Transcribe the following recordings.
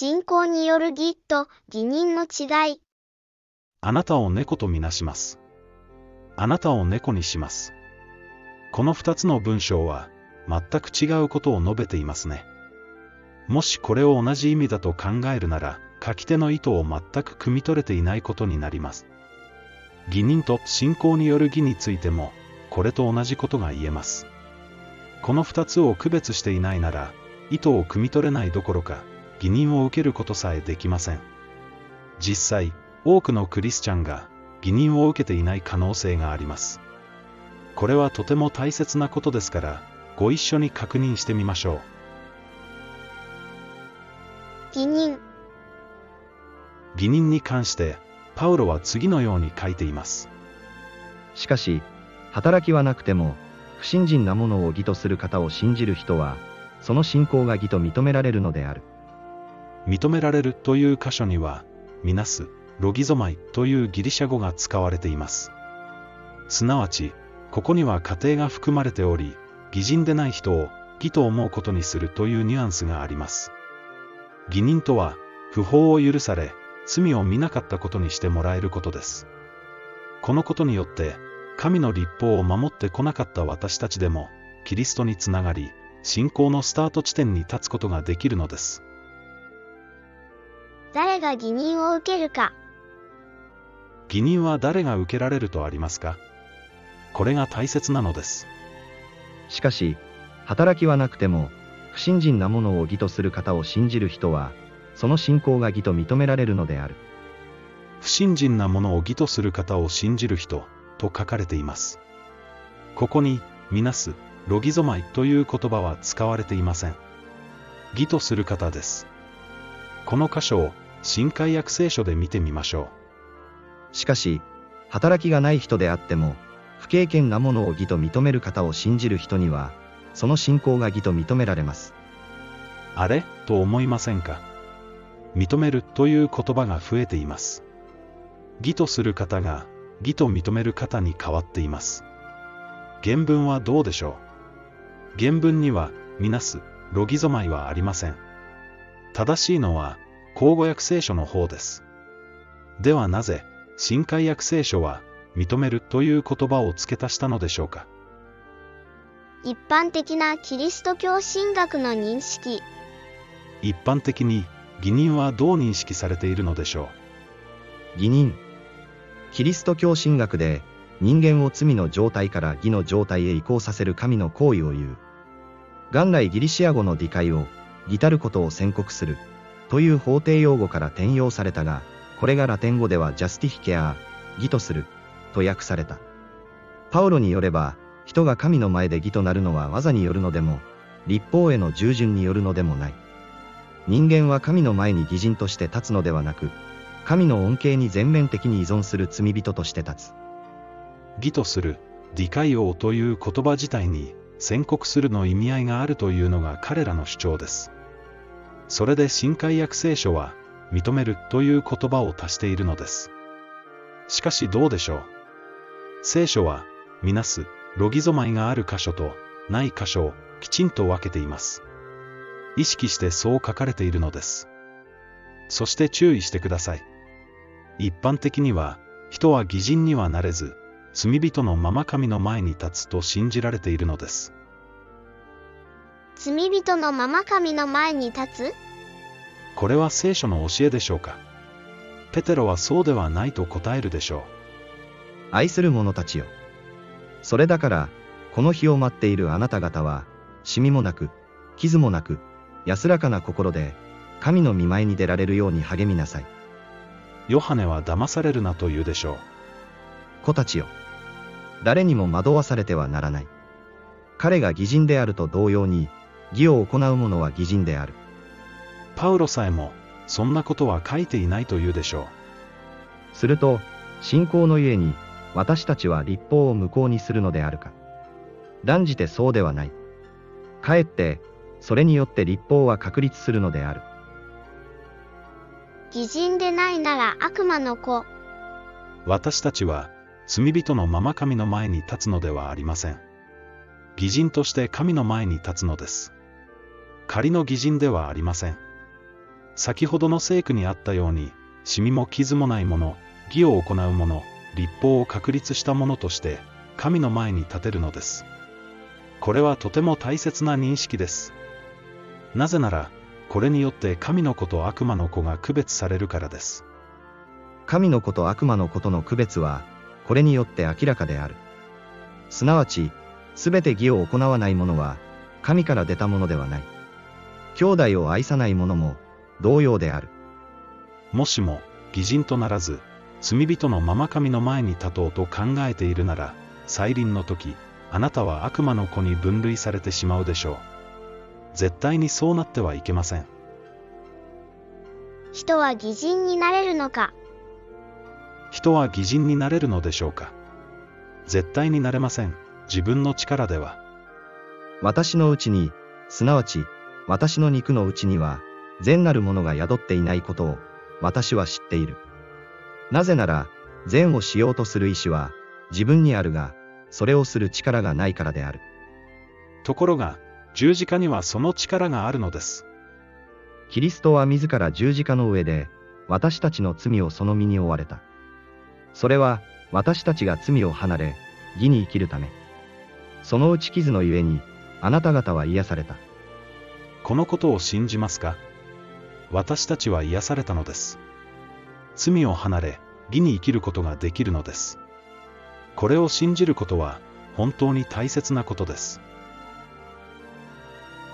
信仰による義と義人の違い。あなたを猫とみなします。あなたを猫にします。この二つの文章は、全く違うことを述べていますね。もしこれを同じ意味だと考えるなら、書き手の意図を全く汲み取れていないことになります。義人と信仰による義についても、これと同じことが言えます。この二つを区別していないなら、意図を汲み取れないどころか、義人を受けることさえできません。実際、多くのクリスチャンが、義人を受けていない可能性があります。これはとても大切なことですから、ご一緒に確認してみましょう。義人。義人に関して、パウロは次のように書いています。しかし、働きはなくても、不信心なものを義とする方を信じる人は、その信仰が義と認められるのである。認められるという箇所には、みなす、ロギゾマイというギリシャ語が使われています。すなわち、ここには家庭が含まれており、義人でない人を義と思うことにするというニュアンスがあります。義人とは、不法を許され、罪を見なかったことにしてもらえることです。このことによって、神の立法を守ってこなかった私たちでも、キリストにつながり、信仰のスタート地点に立つことができるのです。誰が義人を受けるか。義人は誰が受けられるとありますか？これが大切なのです。しかし、働きはなくても、不信心なものを義とする方を信じる人は、その信仰が義と認められるのである。不信心なものを義とする方を信じる人、と書かれています。ここに、みなす、ロギゾマイという言葉は使われていません。義とする方です。この箇所を、新海約聖書で見てみましょしかし、働きがない人であっても、不経験なものを義と認める方を信じる人には、その信仰が義と認められます。う。あれ？と思いませんか？認めるという言葉が増えています。義とする方が、義と認める方に変わっています。原文はどうでしょう？原文には、みなす、ロギゾマイはありません。正しいのは、口語訳聖書の方です。ではなぜ、新海訳聖書は、認めるという言葉を付け足したのでしょうか？一般的なキリスト教神学の認識。一般的に、義人はどう認識されているのでしょ義人。キリスト教神学で、人間を罪の状態から義の状態へ移行させる神の行為を言う。元来ギリシア語の理解を、義たることを宣告する、という法定用語から転用されたが、これがラテン語ではジャスティフィケアー、義とする、と訳された。パウロによれば、人が神の前で義となるのは技によるのでも、立法への従順によるのでもない。人間は神の前に義人として立つのではなく、神の恩恵に全面的に依存する罪人として立つ。義とする、理解王という言葉自体に、宣告するの意味合いがあるというのが彼らの主張です。それで新海訳聖書は、認めるという言葉を足しているのです。しかしどうでしょう？聖書は、みなす、ロギゾマイがある箇所と、ない箇所をきちんと分けています。意識してそう書かれているのです。そして注意してください。一般的には、人は義人にはなれず、罪人のまま神の前に立つと信じられているのです。罪人のまま神の前に立つ？これは聖書の教えでしょうか？ペテロはそうではないと答えるでしょ愛する者たちよ。それだから、この日を待っているあなた方は、シミもなく、傷もなく、安らかな心で、神の見舞いに出られるように励みなさい。う。ヨハネは騙されるなと言うでしょ子たちよ。誰にも惑わされてはならない。彼が義人であると同様に、義を行う者は義人である。う。パウロさえも、そんなことは書いていないと言うでしょすると、信仰のゆえに、私たちは立法を無効にするのであるか。断じてそうではない。かえって、それによって立法は確立するのである。義人でないなら悪魔の子。う。私たちは、罪人のまま神の前に立つのではありません。義人として神の前に立つのです。仮の義人ではありません。先ほどの聖句にあったように、シミも傷もないもの、義を行う者、立法を確立したものとして、神の前に立てるのです。これはとても大切な認識です。なぜなら、これによって神の子と悪魔の子が区別されるからです。神の子と悪魔の子との区別は、これによって明らかである。すなわち、すべて義を行わない者は、神から出たものではない。兄弟を愛さない者も、同様である。もしも、義人とならず、罪人のまま神の前に立とうと考えているなら、再臨の時、あなたは悪魔の子に分類されてしまうでしょう。絶対にそうなってはいけません。人は義人になれるのか？人は義人になれるのでしょうか？絶対になれません。自分の力では。私のうちに、すなわち、私の肉のうちには、善なるものが宿っていないことを、私は知っている。なぜなら、善をしようとする意志は、自分にあるが、それをする力がないからである。ところが、十字架にはその力があるのです。キリストは自ら十字架の上で、私たちの罪をその身に負われた。それは、私たちが罪を離れ、義に生きるため。その打ち傷のゆえに、あなた方は癒された。このことを信じますか？私たちは癒されたのです。罪を離れ、義に生きることができるのです。これを信じることは、本当に大切なことです。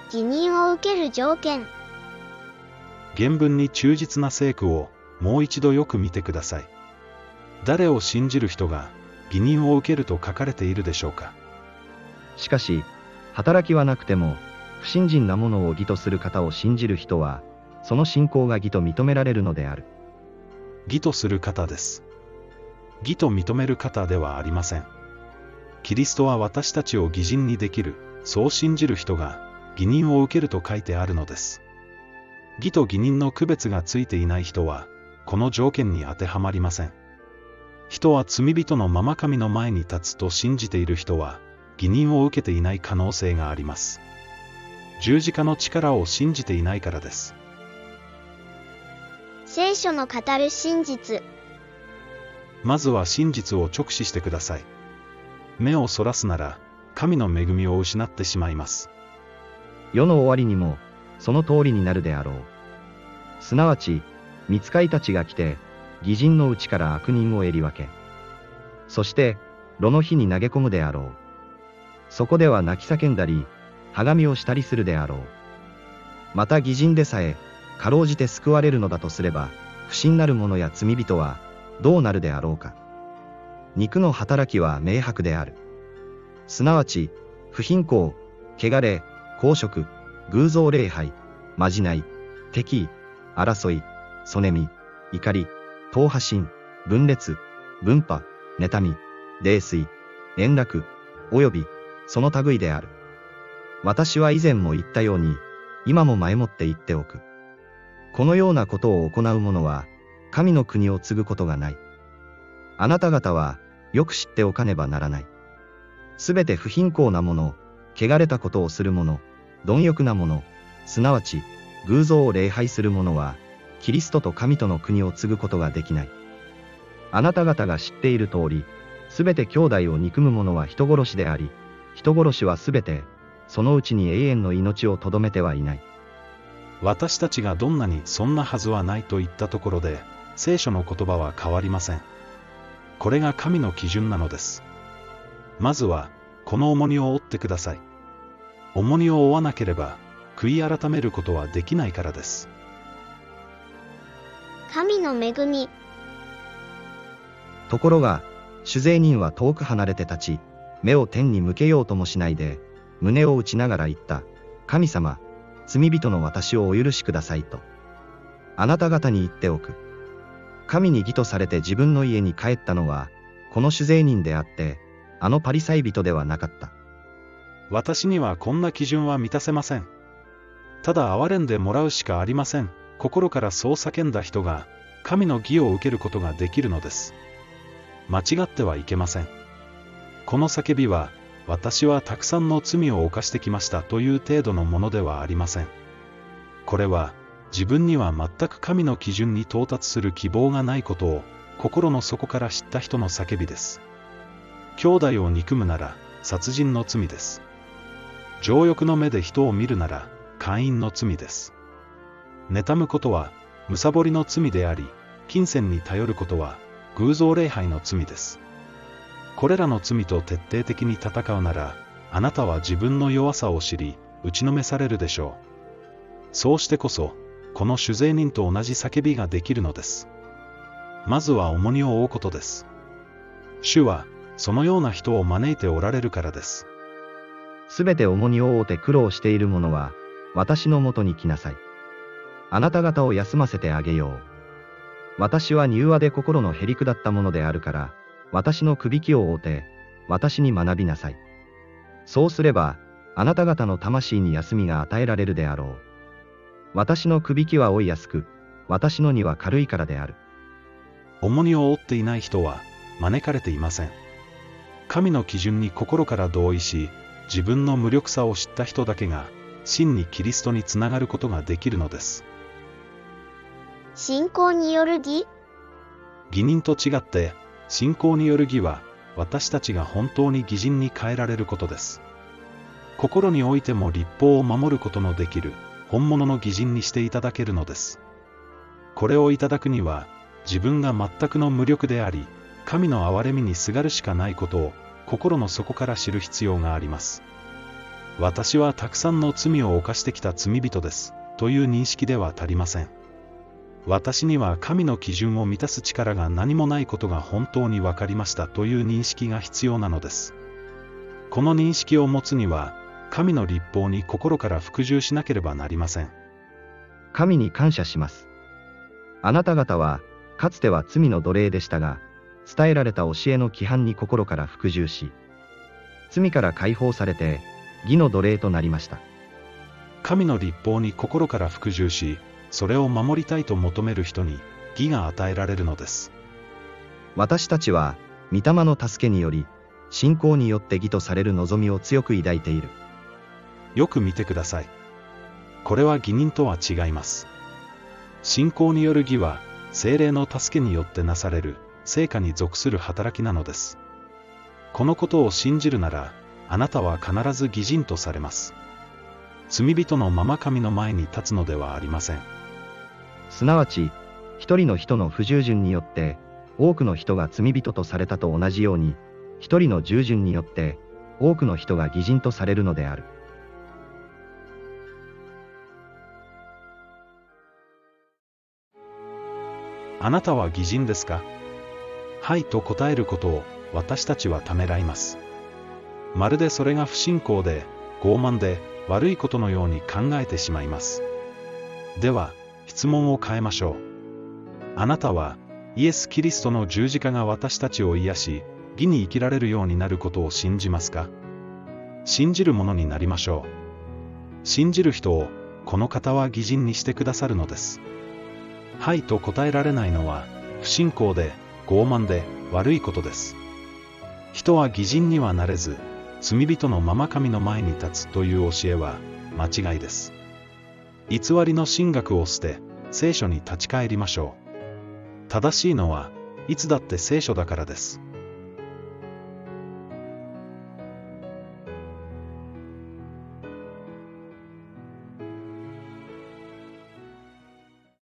義任を受ける条件。原文に忠実な聖句を、もう一度よく見てください。誰を信じる人が、義任を受けると書かれているでしょうか？しかし、働きはなくても、不信心なものを義とする方を信じる人は、その信仰が義と認められるのである。義とする方です。義と認める方ではありません。キリストは私たちを義人にできる、そう信じる人が、義人を受けると書いてあるのです。義と義人の区別がついていない人は、この条件に当てはまりません。人は罪人のまま神の前に立つと信じている人は、義人を受けていない可能性があります。十字架の力を信じていないからです。聖書の語る真実。まずは真実を直視してください。目をそらすなら、神の恵みを失ってしまいます。世の終わりにも、その通りになるであろう。すなわち、見つかいたちが来て、義人のうちから悪人を襟分け。そして、炉の火に投げ込むであろう。そこでは泣き叫んだり、はがみをしたりするであろう。また義人でさえ、かろうじて救われるのだとすれば、不信なる者や罪人は、どうなるであろうか。肉の働きは明白である。すなわち、不貧困、汚れ、公職、偶像礼拝、まじない、敵意、争い、そねみ、怒り、党派心、分裂、分派、妬み、泥酔、円楽、及び、その類である。私は以前も言ったように、今も前もって言っておく。このようなことを行う者は、神の国を継ぐことがない。あなた方は、よく知っておかねばならない。すべて不貧困な者、汚れたことをする者、貪欲な者、すなわち、偶像を礼拝する者は、キリストと神との国を継ぐことができない。あなた方が知っている通り、すべて兄弟を憎む者は人殺しであり、人殺しはすべて、そのうちに永遠の命をとどめてはいない。私たちがどんなにそんなはずはないと言ったところで、聖書の言葉は変わりません。これが神の基準なのです。まずは、この重荷を負ってください。重荷を負わなければ、悔い改めることはできないからです。神の恵み。ところが、酒税人は遠く離れて立ち、目を天に向けようともしないで、胸を打ちながら言った。神様、罪人の私をお許しくださいと。あなた方に言っておく。神に義とされて自分の家に帰ったのは、この酒税人であって、あのパリサイ人ではなかった。私にはこんな基準は満たせません。ただ憐れんでもらうしかありません。心からそう叫んだ人が、神の義を受けることができるのです。間違ってはいけません。この叫びは、私はたくさんの罪を犯してきましたという程度のものではありません。これは、自分には全く神の基準に到達する希望がないことを心の底から知った人の叫びです。兄弟を憎むなら殺人の罪です。情欲の目で人を見るなら会員の罪です。妬むことは、むさぼりの罪であり、金銭に頼ることは、偶像礼拝の罪です。これらの罪と徹底的に戦うなら、あなたは自分の弱さを知り、打ちのめされるでしょう。そうしてこそ、この酒税人と同じ叫びができるのです。まずは重荷を負うことです。主は、そのような人を招いておられるからです。すべて重荷を負うて苦労している者は、私のもとに来なさい。あなた方を休ませてあげよう。私は柔和で心のへりくだったものであるから、私のくびきを追うて、私に学びなさい。そうすれば、あなた方の魂に休みが与えられるであろう。私のくびきは追いやすく、私の荷は軽いからである。重荷を負っていない人は、招かれていません。神の基準に心から同意し、自分の無力さを知った人だけが、真にキリストにつながることができるのです。信仰による義？義人と違って、信仰による義は、私たちが本当に義人に変えられることです。心においても立法を守ることのできる、本物の義人にしていただけるのです。これをいただくには、自分が全くの無力であり、神の憐れみにすがるしかないことを、心の底から知る必要があります。私はたくさんの罪を犯してきた罪人です、という認識では足りません。私には神の基準を満たす力が何もないことが本当に分かりましたという認識が必要なのです。この認識を持つには、神の立法に心から服従しなければなりません。神に感謝します。あなた方は、かつては罪の奴隷でしたが、伝えられた教えの規範に心から服従し、罪から解放されて、義の奴隷となりました。神の立法に心から服従し、それを守りたいと求める人に義が与えられるのです。私たちは、御霊の助けにより、信仰によって義とされる望みを強く抱いている。よく見てください。これは義人とは違います。信仰による義は、精霊の助けによってなされる、成果に属する働きなのです。このことを信じるなら、あなたは必ず義人とされます。罪人のまま神の前に立つのではありません。すなわち、一人の人の不従順によって、多くの人が罪人とされたと同じように、一人の従順によって、多くの人が義人とされるのである。あなたは義人ですか？はいと答えることを私たちはためらいます。まるでそれが不信仰で、傲慢で、悪いことのように考えてしまいます。では、質問を変えましょう。あなたは、イエス・キリストの十字架が私たちを癒し、義に生きられるようになることを信じますか？信じるものになりましょう。信じる人を、この方は義人にしてくださるのです。はいと答えられないのは、不信仰で、傲慢で悪いことです。人は義人にはなれず、罪人のまま神の前に立つという教えは間違いです。偽りの神学を捨て、聖書に立ち返りましょう。正しいのは、いつだって聖書だからです。